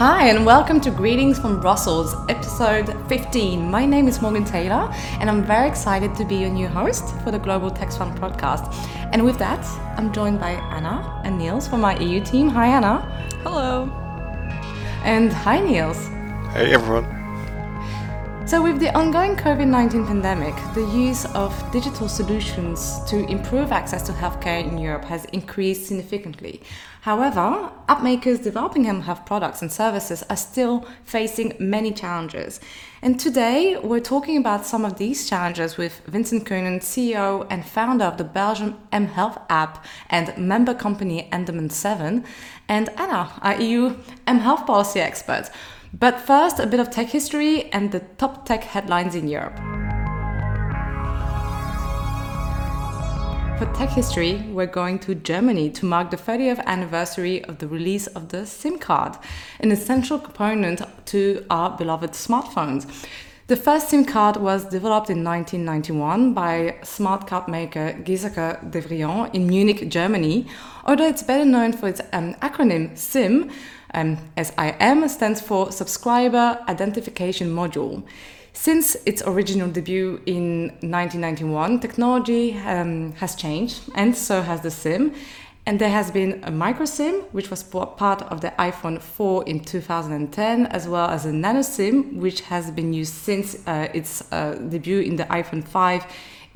Hi, and welcome to Greetings from Brussels, episode 15. My name is Morgan Taylor, and I'm very excited to be your new host for the Global Tech Swamp podcast. And with that, I'm joined by Anna and Niels from our EU team. Hi, Anna. Hello. And hi, Niels. Hey, everyone. So, with the ongoing COVID 19 pandemic, the use of digital solutions to improve access to healthcare in Europe has increased significantly. However, app makers developing m health products and services are still facing many challenges. And today, we're talking about some of these challenges with Vincent Keunen, CEO and founder of the Belgian M Health app and member company Andaman 7, and Anna, our EU M Health policy expert. But first, a bit of tech history and the top tech headlines in Europe. For tech history, we're going to Germany to mark the 30th anniversary of the release of the SIM card, an essential component to our beloved smartphones. The first SIM card was developed in 1991 by smart card maker Giesecke Devrient in Munich, Germany, although it's better known for its um, acronym SIM, um, SIM stands for Subscriber Identification Module. Since its original debut in 1991, technology um, has changed, and so has the SIM. And there has been a micro SIM, which was part of the iPhone 4 in 2010, as well as a nano SIM, which has been used since uh, its uh, debut in the iPhone 5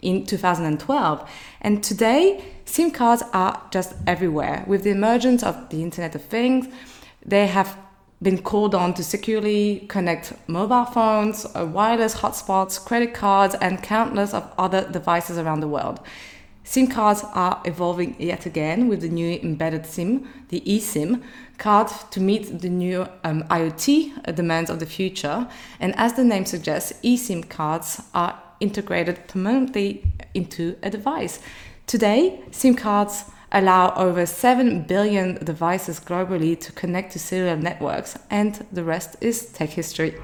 in 2012. And today, SIM cards are just everywhere. With the emergence of the Internet of Things, they have been called on to securely connect mobile phones, uh, wireless hotspots, credit cards, and countless of other devices around the world. SIM cards are evolving yet again with the new embedded SIM, the eSIM card, to meet the new um, IoT demands of the future. And as the name suggests, eSIM cards are integrated permanently into a device. Today, SIM cards allow over 7 billion devices globally to connect to cellular networks, and the rest is tech history.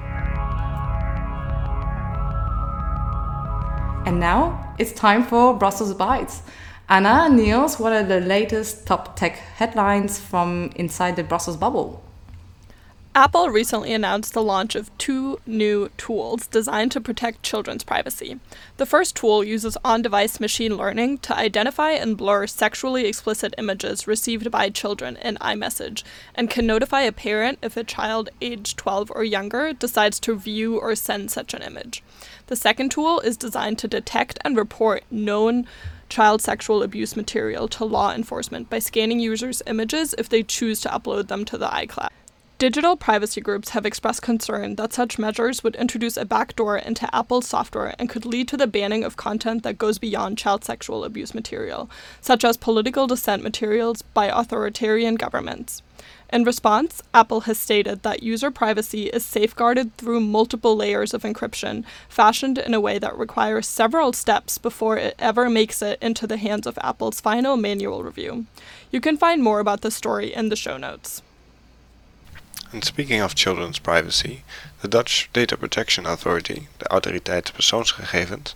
And now it's time for Brussels Bytes. Anna, Niels, what are the latest top tech headlines from inside the Brussels bubble? Apple recently announced the launch of two new tools designed to protect children's privacy. The first tool uses on device machine learning to identify and blur sexually explicit images received by children in iMessage and can notify a parent if a child aged 12 or younger decides to view or send such an image. The second tool is designed to detect and report known child sexual abuse material to law enforcement by scanning users' images if they choose to upload them to the iCloud. Digital privacy groups have expressed concern that such measures would introduce a backdoor into Apple's software and could lead to the banning of content that goes beyond child sexual abuse material, such as political dissent materials by authoritarian governments. In response, Apple has stated that user privacy is safeguarded through multiple layers of encryption, fashioned in a way that requires several steps before it ever makes it into the hands of Apple's final manual review. You can find more about this story in the show notes. And speaking of children's privacy, the Dutch Data Protection Authority, the Autoriteit Persoonsgegevens,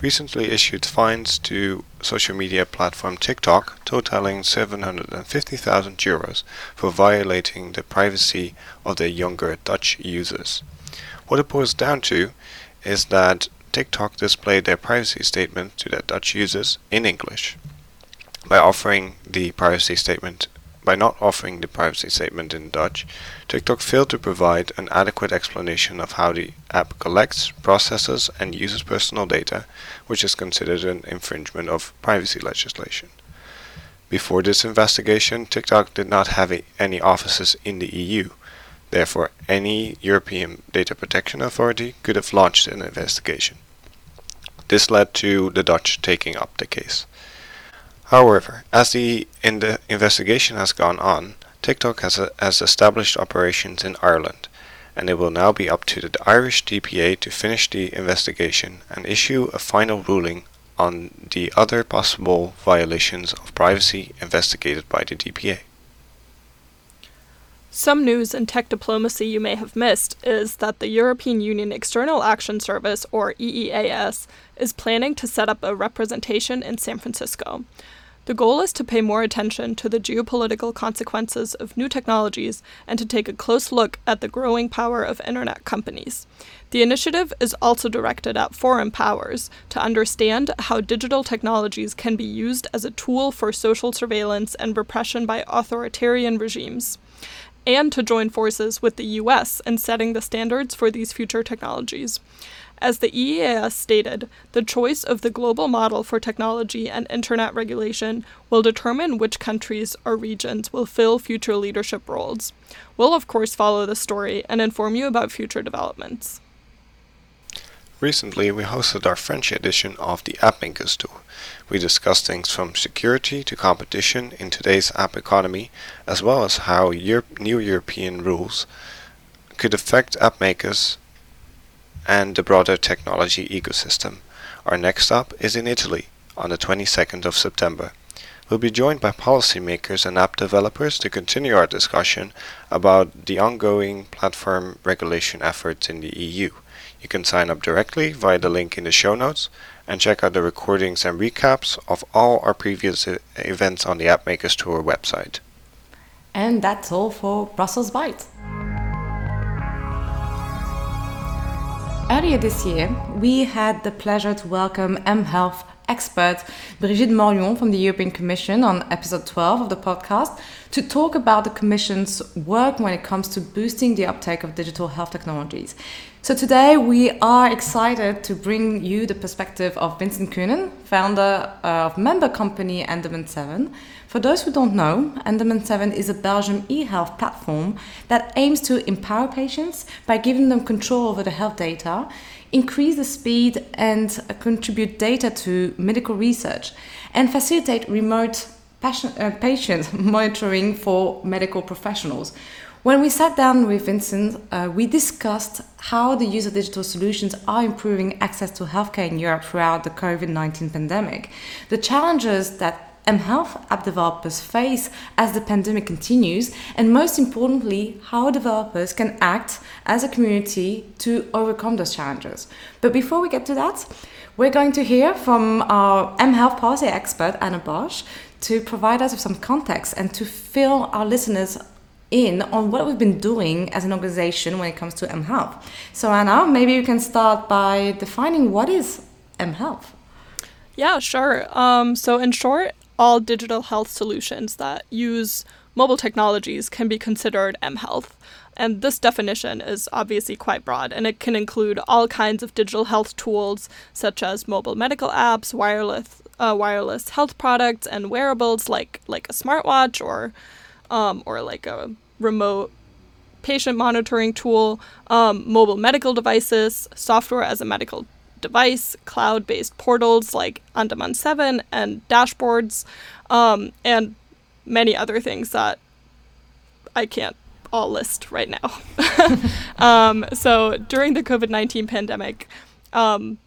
recently issued fines to social media platform TikTok totaling 750,000 euros for violating the privacy of their younger Dutch users. What it boils down to is that TikTok displayed their privacy statement to their Dutch users in English. By offering the privacy statement by not offering the privacy statement in Dutch, TikTok failed to provide an adequate explanation of how the app collects, processes, and uses personal data, which is considered an infringement of privacy legislation. Before this investigation, TikTok did not have a, any offices in the EU. Therefore, any European Data Protection Authority could have launched an investigation. This led to the Dutch taking up the case. However, as the, in investigation has gone on, TikTok has, a, has established operations in Ireland, and it will now be up to the Irish DPA to finish the investigation and issue a final ruling on the other possible violations of privacy investigated by the DPA. Some news in tech diplomacy you may have missed is that the European Union External Action Service, or EEAS, is planning to set up a representation in San Francisco. The goal is to pay more attention to the geopolitical consequences of new technologies and to take a close look at the growing power of internet companies. The initiative is also directed at foreign powers to understand how digital technologies can be used as a tool for social surveillance and repression by authoritarian regimes, and to join forces with the US in setting the standards for these future technologies. As the EEAS stated, the choice of the global model for technology and internet regulation will determine which countries or regions will fill future leadership roles. We'll, of course, follow the story and inform you about future developments. Recently, we hosted our French edition of the App Makers Tour. We discussed things from security to competition in today's app economy, as well as how Europe, new European rules could affect app makers and the broader technology ecosystem. Our next stop is in Italy on the 22nd of September. We'll be joined by policymakers and app developers to continue our discussion about the ongoing platform regulation efforts in the EU. You can sign up directly via the link in the show notes and check out the recordings and recaps of all our previous events on the App Makers Tour website. And that's all for Brussels Byte. Earlier this year, we had the pleasure to welcome mHealth expert Brigitte Morillon from the European Commission on episode 12 of the podcast to talk about the Commission's work when it comes to boosting the uptake of digital health technologies. So today we are excited to bring you the perspective of Vincent Keunen, founder uh, of member company Andaman 7. For those who don't know, Andaman 7 is a Belgian e-health platform that aims to empower patients by giving them control over the health data, increase the speed and contribute data to medical research, and facilitate remote patient monitoring for medical professionals. When we sat down with Vincent, uh, we discussed how the use of digital solutions are improving access to healthcare in Europe throughout the COVID 19 pandemic, the challenges that mHealth app developers face as the pandemic continues, and most importantly, how developers can act as a community to overcome those challenges. But before we get to that, we're going to hear from our mHealth policy expert, Anna Bosch, to provide us with some context and to fill our listeners in on what we've been doing as an organization when it comes to mHealth. So, Anna, maybe you can start by defining what is mHealth. Yeah, sure. Um, so, in short, all digital health solutions that use mobile technologies can be considered mHealth. And this definition is obviously quite broad, and it can include all kinds of digital health tools, such as mobile medical apps, wireless uh, wireless health products, and wearables like like a smartwatch or um, or like a remote patient monitoring tool, um, mobile medical devices, software as a medical device, cloud based portals like Andaman 7 and dashboards, um, and many other things that I can't all list right now. um, so during the COVID 19 pandemic, um,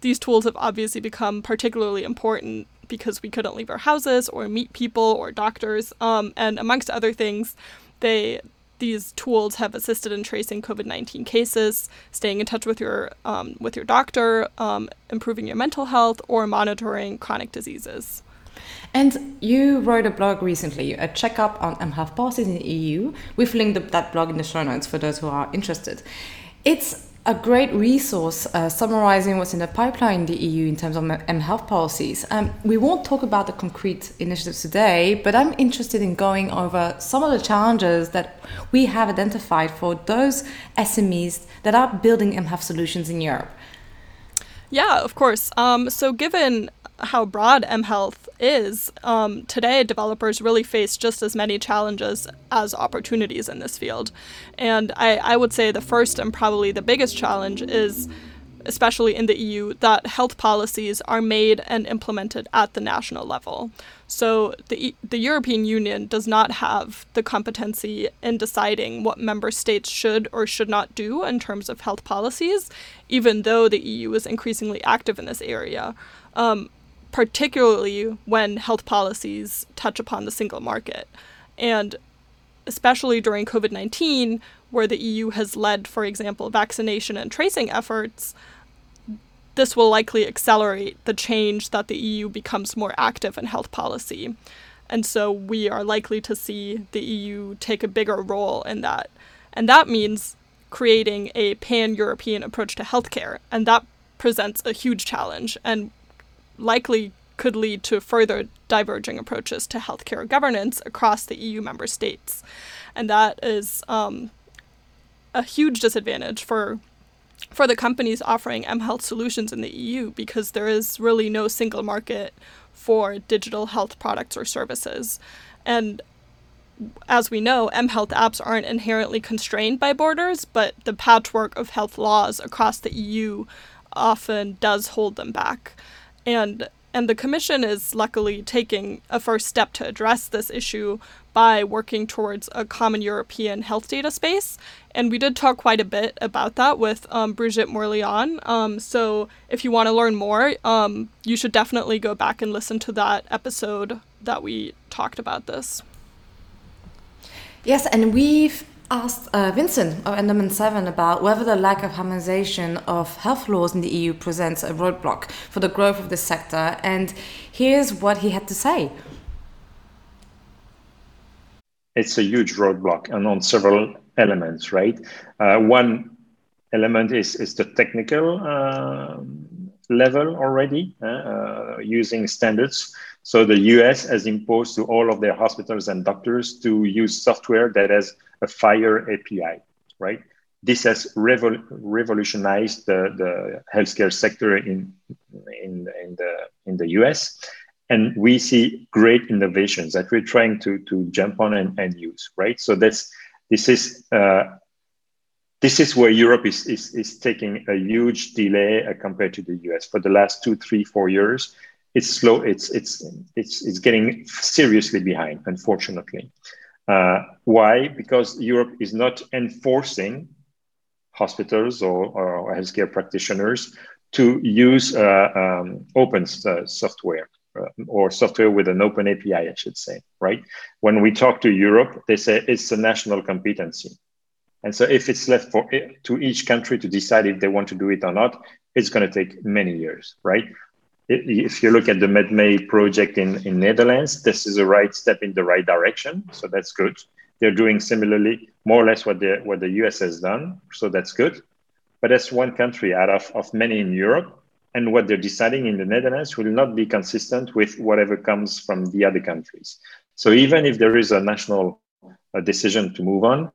these tools have obviously become particularly important because we couldn't leave our houses or meet people or doctors. Um, and amongst other things, they these tools have assisted in tracing COVID nineteen cases, staying in touch with your um, with your doctor, um, improving your mental health, or monitoring chronic diseases. And you wrote a blog recently, a checkup on mHealth policies in the EU. We've linked that blog in the show notes for those who are interested. It's a great resource uh, summarizing what's in the pipeline in the EU in terms of M health policies. Um, we won't talk about the concrete initiatives today, but I'm interested in going over some of the challenges that we have identified for those SMEs that are building M health solutions in Europe. Yeah, of course. Um, so, given how broad mHealth is, um, today developers really face just as many challenges as opportunities in this field. And I, I would say the first and probably the biggest challenge is, especially in the EU, that health policies are made and implemented at the national level. So the, the European Union does not have the competency in deciding what member states should or should not do in terms of health policies, even though the EU is increasingly active in this area. Um, particularly when health policies touch upon the single market. And especially during COVID 19, where the EU has led, for example, vaccination and tracing efforts, this will likely accelerate the change that the EU becomes more active in health policy. And so we are likely to see the EU take a bigger role in that. And that means creating a pan European approach to healthcare. And that presents a huge challenge and likely could lead to further diverging approaches to healthcare governance across the EU member states. And that is um, a huge disadvantage for for the companies offering mHealth solutions in the EU because there is really no single market for digital health products or services. And as we know, mHealth apps aren't inherently constrained by borders, but the patchwork of health laws across the EU often does hold them back. And and the Commission is luckily taking a first step to address this issue by working towards a common European health data space. And we did talk quite a bit about that with um, Brigitte Morillon. Um, so if you want to learn more, um, you should definitely go back and listen to that episode that we talked about this. Yes, and we've asked uh, Vincent of Andaman 7 about whether the lack of harmonization of health laws in the EU presents a roadblock for the growth of this sector. And here's what he had to say. It's a huge roadblock and on several elements, right? Uh, one element is, is the technical uh, level already, uh, uh using standards. So the US has imposed to all of their hospitals and doctors to use software that has a FHIR API, right? This has revol- revolutionized the, the healthcare sector in, in, in, the, in the US. And we see great innovations that we're trying to, to jump on and, and use, right? So that's, this is, uh, this is where Europe is, is, is taking a huge delay uh, compared to the US. For the last two, three, four years, it's slow. It's it's it's it's getting seriously behind, unfortunately. Uh, why? Because Europe is not enforcing hospitals or, or healthcare practitioners to use uh, um, open uh, software or software with an open API, I should say, right? When we talk to Europe, they say it's a national competency. And so if it's left for to each country to decide if they want to do it or not, it's going to take many years, right? If you look at the MedMij project in, in Netherlands, this is a right step in the right direction. So that's good. They're doing similarly, more or less what the what the US has done. So that's good. But that's one country out of, of many in Europe. And what they're deciding in the Netherlands will not be consistent with whatever comes from the other countries. So even if there is a national uh, decision to move on,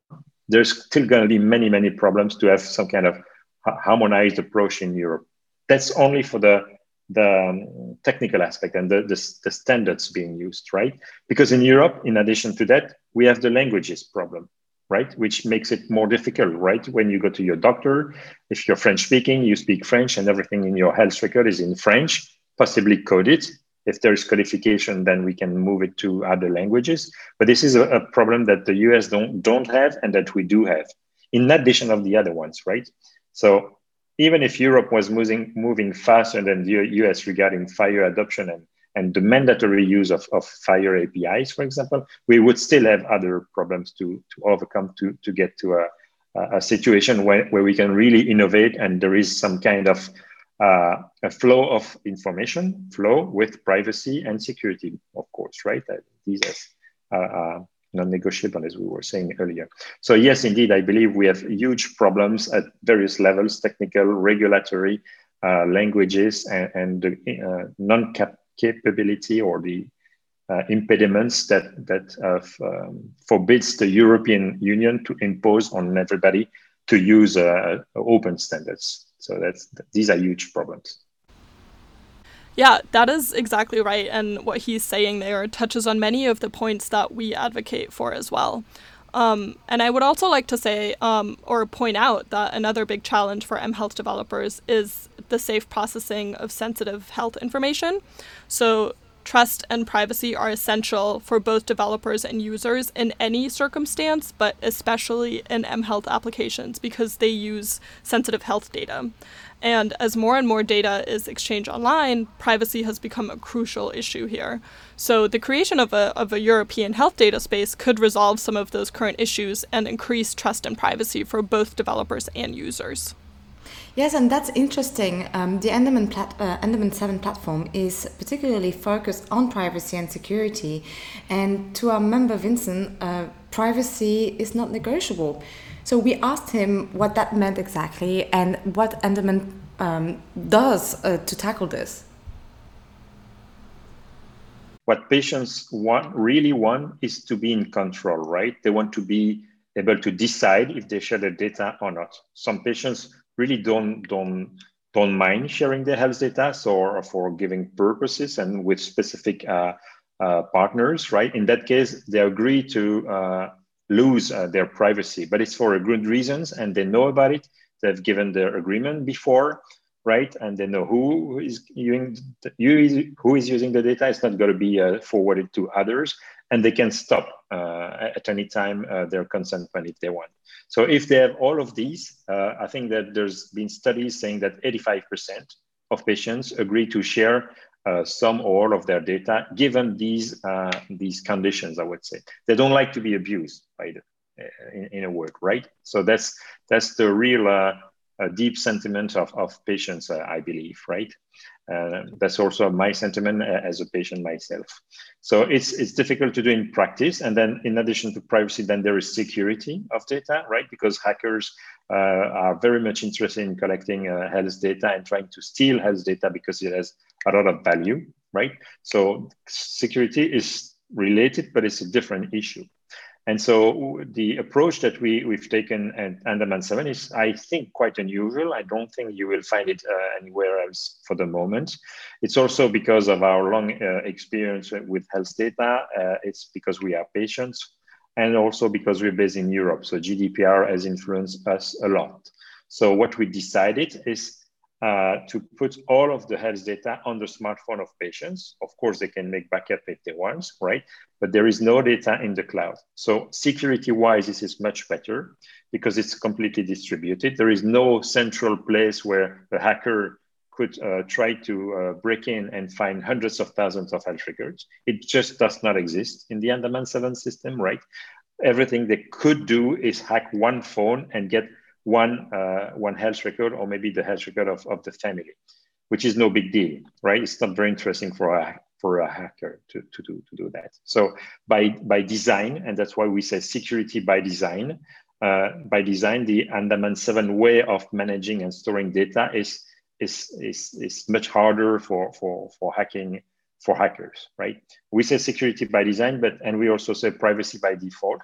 there's still going to be many, many problems to have some kind of harmonized approach in Europe. That's only for the the um, technical aspect and the, the, the, standards being used, right? Because in Europe, in addition to that, we have the languages problem, right? Which makes it more difficult, right? When you go to your doctor, if you're French speaking, you speak French and everything in your health record is in French, possibly coded. If there is codification, then we can move it to other languages. But this is a, a problem that the US don't, don't have and that we do have, in addition of the other ones, right? So even if Europe was moving, moving faster than the US regarding FHIR adoption and, and the mandatory use of, of FHIR APIs, for example, we would still have other problems to, to overcome to, to get to a, a situation where, where we can really innovate and there is some kind of uh, a flow of information flow with privacy and security, of course, right? These are uh, uh non-negotiable, as we were saying earlier. So yes, indeed, I believe we have huge problems at various levels, technical, regulatory, uh, languages, and, and the uh, non-capability or the uh, impediments that that um, forbids the European Union to impose on everybody to use uh, open standards. So that's these are huge problems. Yeah, that is exactly right. And what he's saying there touches on many of the points that we advocate for as well. Um, and I would also like to say um, or point out that another big challenge for mHealth developers is the safe processing of sensitive health information. So, trust and privacy are essential for both developers and users in any circumstance, but especially in mHealth applications because they use sensitive health data. And as more and more data is exchanged online, privacy has become a crucial issue here. So the creation of a, of a European health data space could resolve some of those current issues and increase trust and privacy for both developers and users. Yes, and that's interesting. Um, the Andaman, plat- uh, Andaman 7 platform is particularly focused on privacy and security. And to our member Vincent, uh, privacy is not negotiable. So we asked him what that meant exactly and what Andaman um, does uh, to tackle this. What patients want, really want is to be in control, right? They want to be able to decide if they share their data or not. Some patients really don't don't don't mind sharing their health data so for giving purposes and with specific uh, uh, partners right? In that case they agree to uh, lose uh, their privacy but it's for good reasons and they know about it. They've given their agreement before right? And they know who is using who is using the data. It's not going to be uh, forwarded to others and they can stop uh, at any time their consent when if they want so if they have all of these, uh, I think that there's been studies saying that 85% of patients agree to share uh, some or all of their data, given these uh, these conditions. I would say they don't like to be abused by the, uh, in, in, a word, right? So that's that's the real uh, deep sentiment of of patients, uh, I believe, right? Uh, that's also my sentiment uh, as a patient myself. So it's it's difficult to do in practice. And then in addition to privacy, then there is security of data, right? Because hackers uh, are very much interested in collecting uh, health data and trying to steal health data because it has a lot of value, right? So security is related, but it's a different issue. And so the approach that we, we've taken at Andaman 7 is, I think, quite unusual. I don't think you will find it uh, anywhere else for the moment. It's also because of our long uh, experience with health data. Uh, it's because we are patients and also because we're based in Europe. So GDPR has influenced us a lot. So what we decided is uh, to put all of the health data on the smartphone of patients. Of course, they can make backup if they want, right? But there is no data in the cloud. So security-wise, this is much better because it's completely distributed. There is no central place where a hacker could uh, try to uh, break in and find hundreds of thousands of health records. It just does not exist in the Andaman 7 system, right? Everything they could do is hack one phone and get one uh, one health record or maybe the health record of, of the family, which is no big deal, right? It's not very interesting for a for a hacker to, to do to do that. So by by design, and that's why we say security by design. Uh, by design, the Andaman 7 way of managing and storing data is is is, is much harder for, for, for hacking for hackers, right? We say security by design, but and we also say privacy by default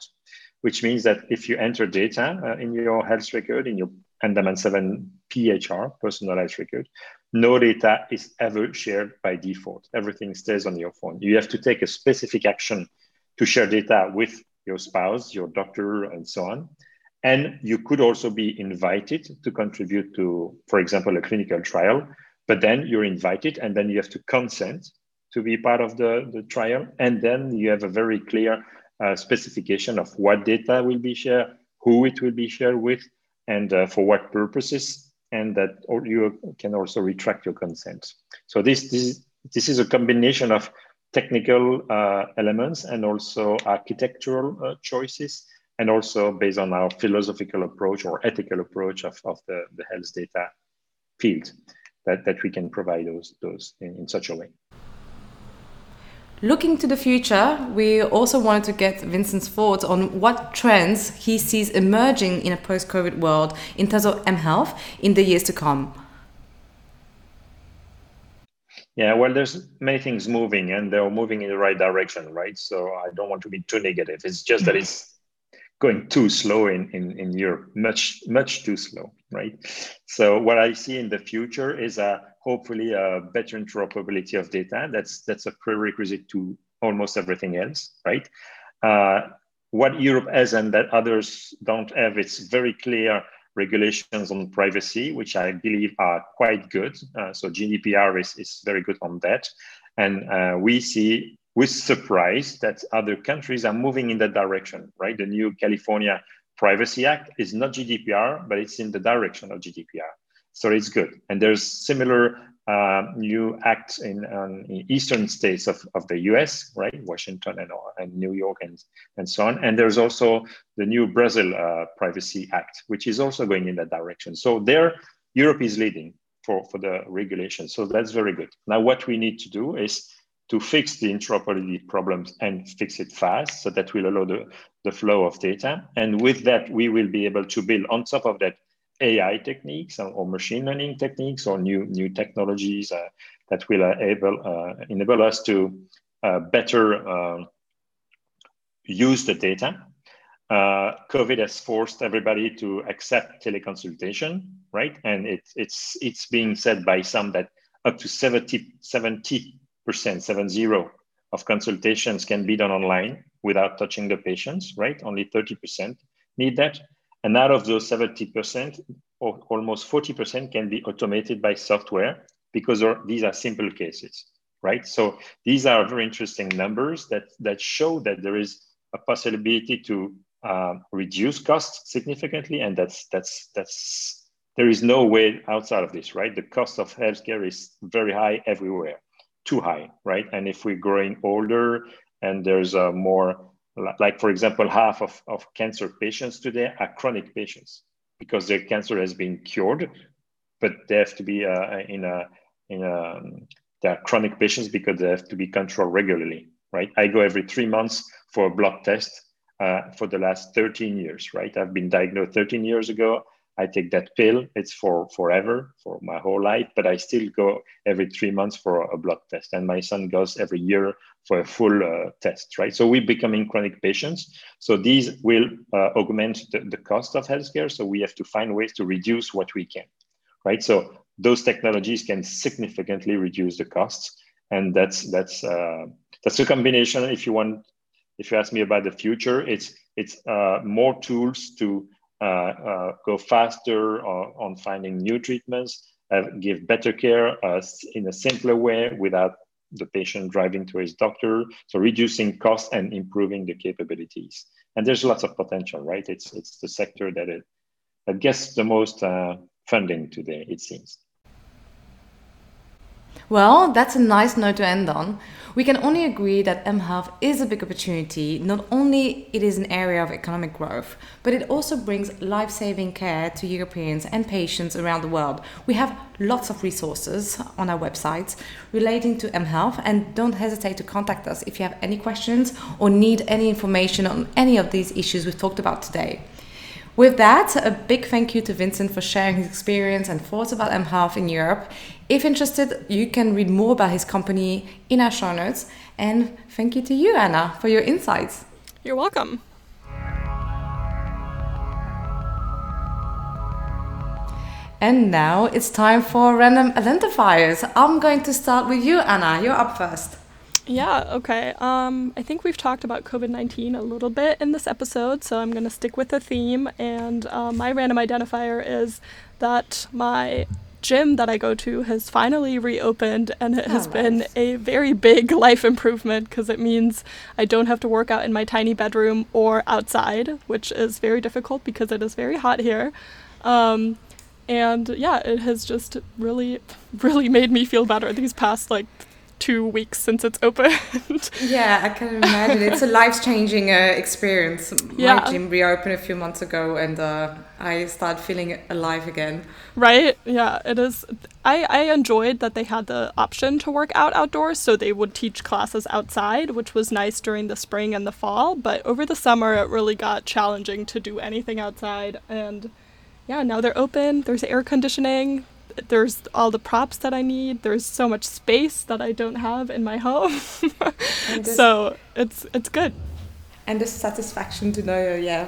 which means that if you enter data uh, in your health record, in your Andaman 7 PHR, personal health record, no data is ever shared by default. Everything stays on your phone. You have to take a specific action to share data with your spouse, your doctor, and so on. And you could also be invited to contribute to, for example, a clinical trial, but then you're invited and then you have to consent to be part of the, the trial. And then you have a very clear uh, specification of what data will be shared, who it will be shared with, and uh, for what purposes, and that you can also retract your consent. So this, this, this is a combination of technical uh, elements and also architectural uh, choices, and also based on our philosophical approach or ethical approach of, of the, the health data field that, that we can provide those, those in, in such a way. Looking to the future, we also wanted to get Vincent's thoughts on what trends he sees emerging in a post COVID world in terms of M health in the years to come. Yeah, well, there's many things moving and they're moving in the right direction, right? So I don't want to be too negative. It's just that it's going too slow in, in, in Europe, much, much too slow, right? So what I see in the future is a hopefully a better interoperability of data. That's that's a prerequisite to almost everything else, right? Uh, what Europe has and that others don't have, it's very clear regulations on privacy, which I believe are quite good. Uh, so GDPR is, is very good on that. And uh, we see with surprise that other countries are moving in that direction, right? The new California Privacy Act is not GDPR, but it's in the direction of GDPR. So it's good. And there's similar uh, new acts in, um, in, eastern states of, of the US, right? Washington and, and New York and, and so on. And there's also the new Brazil uh, Privacy Act, which is also going in that direction. So there, Europe is leading for, for the regulation. So that's very good. Now, what we need to do is to fix the interoperability problems and fix it fast so that will allow the, the flow of data. And with that, we will be able to build on top of that AI techniques or machine learning techniques or new, new technologies uh, that will uh, able, uh, enable us to uh, better uh, use the data. Uh, COVID has forced everybody to accept teleconsultation, right? And it, it's, it's being said by some that up to 70, 70 percent, seven zero of consultations can be done online without touching the patients, right? Only 30% need that. And out of those 70%, almost 40% can be automated by software because these are simple cases, right? So these are very interesting numbers that, that show that there is a possibility to uh, reduce costs significantly. And that's, that's, that's, there is no way outside of this, right? The cost of healthcare is very high everywhere too high, right? And if we're growing older and there's a more, like for example, half of, of cancer patients today are chronic patients because their cancer has been cured, but they have to be uh, in a, in a, they are chronic patients because they have to be controlled regularly, right? I go every three months for a blood test uh, for the last 13 years, right? I've been diagnosed 13 years ago. I take that pill. It's for forever, for my whole life, but I still go every three months for a blood test. And my son goes every year for a full uh, test, right? So we're becoming chronic patients. So these will uh, augment the, the cost of healthcare. So we have to find ways to reduce what we can, right? So those technologies can significantly reduce the costs. And that's, that's, uh, that's a combination. If you want, if you ask me about the future, it's, it's uh, more tools to go faster on finding new treatments, uh, give better care in a simpler way without the patient driving to his doctor. So reducing costs and improving the capabilities. And there's lots of potential, right? It's it's the sector that it that gets the most uh, funding today, it seems. Well, that's a nice note to end on. We can only agree that mHealth is a big opportunity. Not only it is an area of economic growth, but it also brings life-saving care to Europeans and patients around the world. We have lots of resources on our website relating to mHealth and don't hesitate to contact us if you have any questions or need any information on any of these issues we've talked about today. With that, a big thank you to Vincent for sharing his experience and thoughts about mHealth in Europe. If interested, you can read more about his company in our show notes. And thank you to you, Anna, for your insights. You're welcome. And now it's time for random identifiers. I'm going to start with you, Anna. You're up first. Yeah, okay. Um, I think we've talked about COVID 19 a little bit in this episode, so I'm going to stick with the theme. And uh, my random identifier is that my gym that I go to has finally reopened, and it oh, has nice. been a very big life improvement because it means I don't have to work out in my tiny bedroom or outside, which is very difficult because it is very hot here. Um, and yeah, it has just really, really made me feel better these past like two weeks since it's opened. yeah, I can imagine. It's a life changing uh, experience. Yeah. My gym reopened a few months ago and uh, I started feeling alive again. Right? Yeah, it is. I, I enjoyed that they had the option to work out outdoors, so they would teach classes outside, which was nice during the spring and the fall. But over the summer, it really got challenging to do anything outside. And yeah, now they're open, there's air conditioning, there's all the props that I need. There's so much space that I don't have in my home. so it's it's good. And the satisfaction to know, yeah,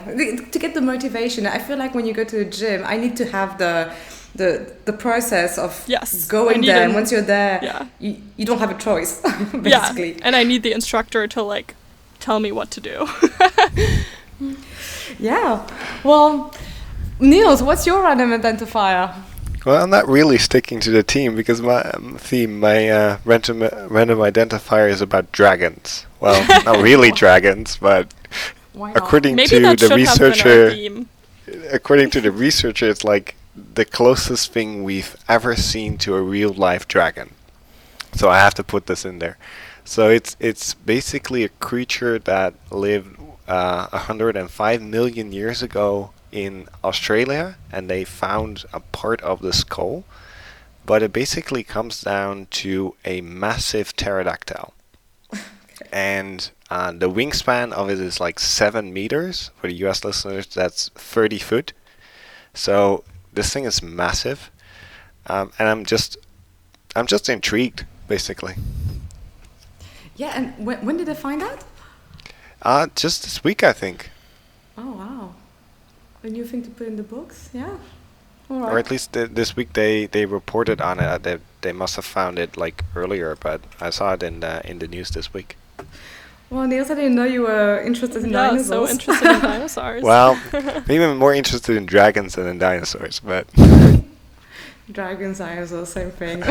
to get the motivation. I feel like when you go to the gym, I need to have the the the process of yes, going there. An, and once you're there, yeah. you, you don't have a choice, basically. Yeah. And I need the instructor to like tell me what to do. yeah. Well, Niels, what's your random identifier? Well, I'm not really sticking to the team because my um, theme, my uh, random random identifier is about dragons. Well, not really dragons, but according Maybe to the researcher, according to the researcher, it's like the closest thing we've ever seen to a real life dragon. So I have to put this in there. So it's it's basically a creature that lived uh, 105 million years ago in Australia and they found a part of the skull, but it basically comes down to a massive pterodactyl. And uh, the wingspan of it is like seven meters. For the US listeners, that's 30 foot. So this thing is massive. Um, and I'm just, I'm just intrigued, basically. Yeah, and when, when did they find that? Uh, just this week, I think. Oh, wow. A new thing to put in the books? Yeah. All Or at least th- this week they, they reported on it. Uh, They, they must have found it like earlier, but I saw it in the, in the news this week. Well, Niels, I didn't know you were interested in yeah, dinosaurs. so interested in dinosaurs. Well, maybe I'm more interested in dragons than in dinosaurs, but Dragons, dinosaurs, same thing.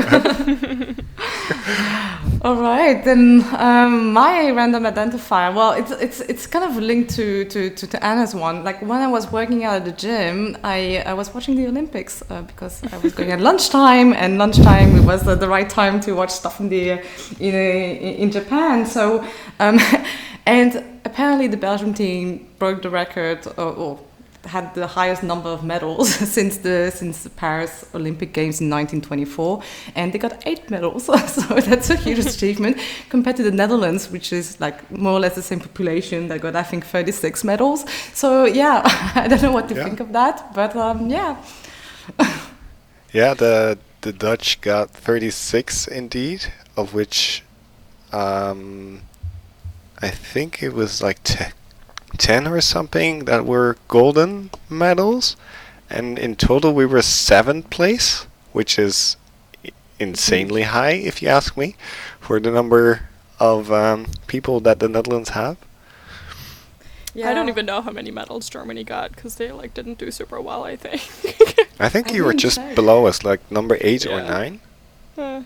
All right, then um, my random identifier. Well, it's it's it's kind of linked to, to, to, to Anna's one. Like when I was working out at the gym, I, I was watching the Olympics uh, because I was going at lunchtime, and lunchtime was the, the right time to watch stuff in the in in Japan. So, um, and apparently the Belgium team broke the record, or, or had the highest number of medals since the since the Paris Olympic Games in 1924, and they got eight medals. so that's a huge achievement compared to the Netherlands, which is like more or less the same population that got I think 36 medals. So yeah, I don't know what to Yeah. think of that, but um, yeah, yeah, the the Dutch got 36 indeed, of which um, I think it was like te- 10 or something that were golden medals, and in total we were seventh place, which is insanely high if you ask me, for the number of um, people that the Netherlands have. yeah. I don't even know how many medals Germany got because they like didn't do super well. I think. I think I you were just so. below us, like number eight or nine. Uh,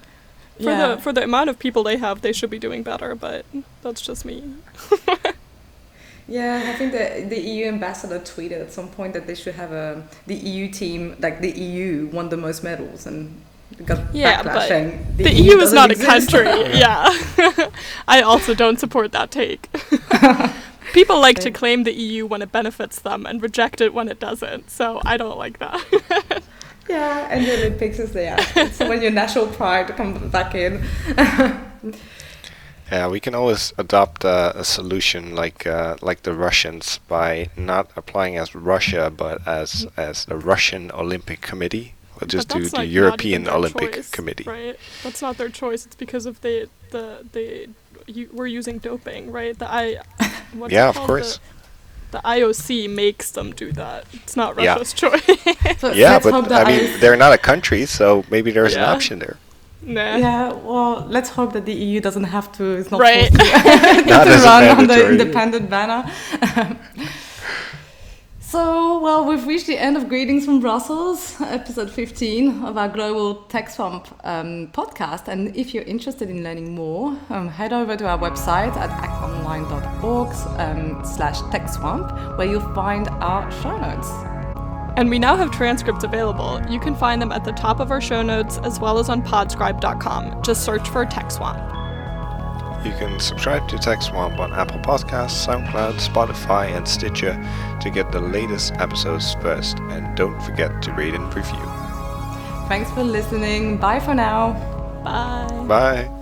for Yeah. the for the amount of people they have, they should be doing better. But that's just me. Yeah, I think the the EU ambassador tweeted at some point that they should have a the EU team like the EU won the most medals and got Yeah, backlash but saying The, EU is doesn't not a country. yeah. I also don't support that take. People like to claim the EU when it benefits them and reject it when it doesn't. So I don't like that. Yeah, and the Olympics is there. So when your national pride comes back in. Yeah, we can always adopt uh, a solution like uh, like the Russians by not applying as Russia but as as the Russian Olympic Committee. We'll just But do that's, the European Olympic choice, Committee. Right. That's not their choice. It's because of the the the you, we're using doping, right? The I. What's Yeah, of course. The, the IOC makes them do that. It's not Yeah. Russia's choice. So Yeah, but I mean IOC they're not a country, so maybe there's an option there. Nah. Yeah, well, let's hope that the EU doesn't have to. It's not Right. forced to, Not to a run on the independent banner. so, well, we've reached the end of Greetings from Brussels, episode 15 of our Global Tech Swamp um, podcast. And if you're interested in learning more, um, head over to our website at actonline.org um, slash techswamp, where you'll find our show notes. And we now have transcripts available. You can find them at the top of our show notes as well as on podscribe.com. Just search for TechSwamp. You can subscribe to Tech Swamp on Apple Podcasts, SoundCloud, Spotify, and Stitcher to get the latest episodes first. And don't forget to rate and review. Thanks for listening. Bye for now. Bye. Bye.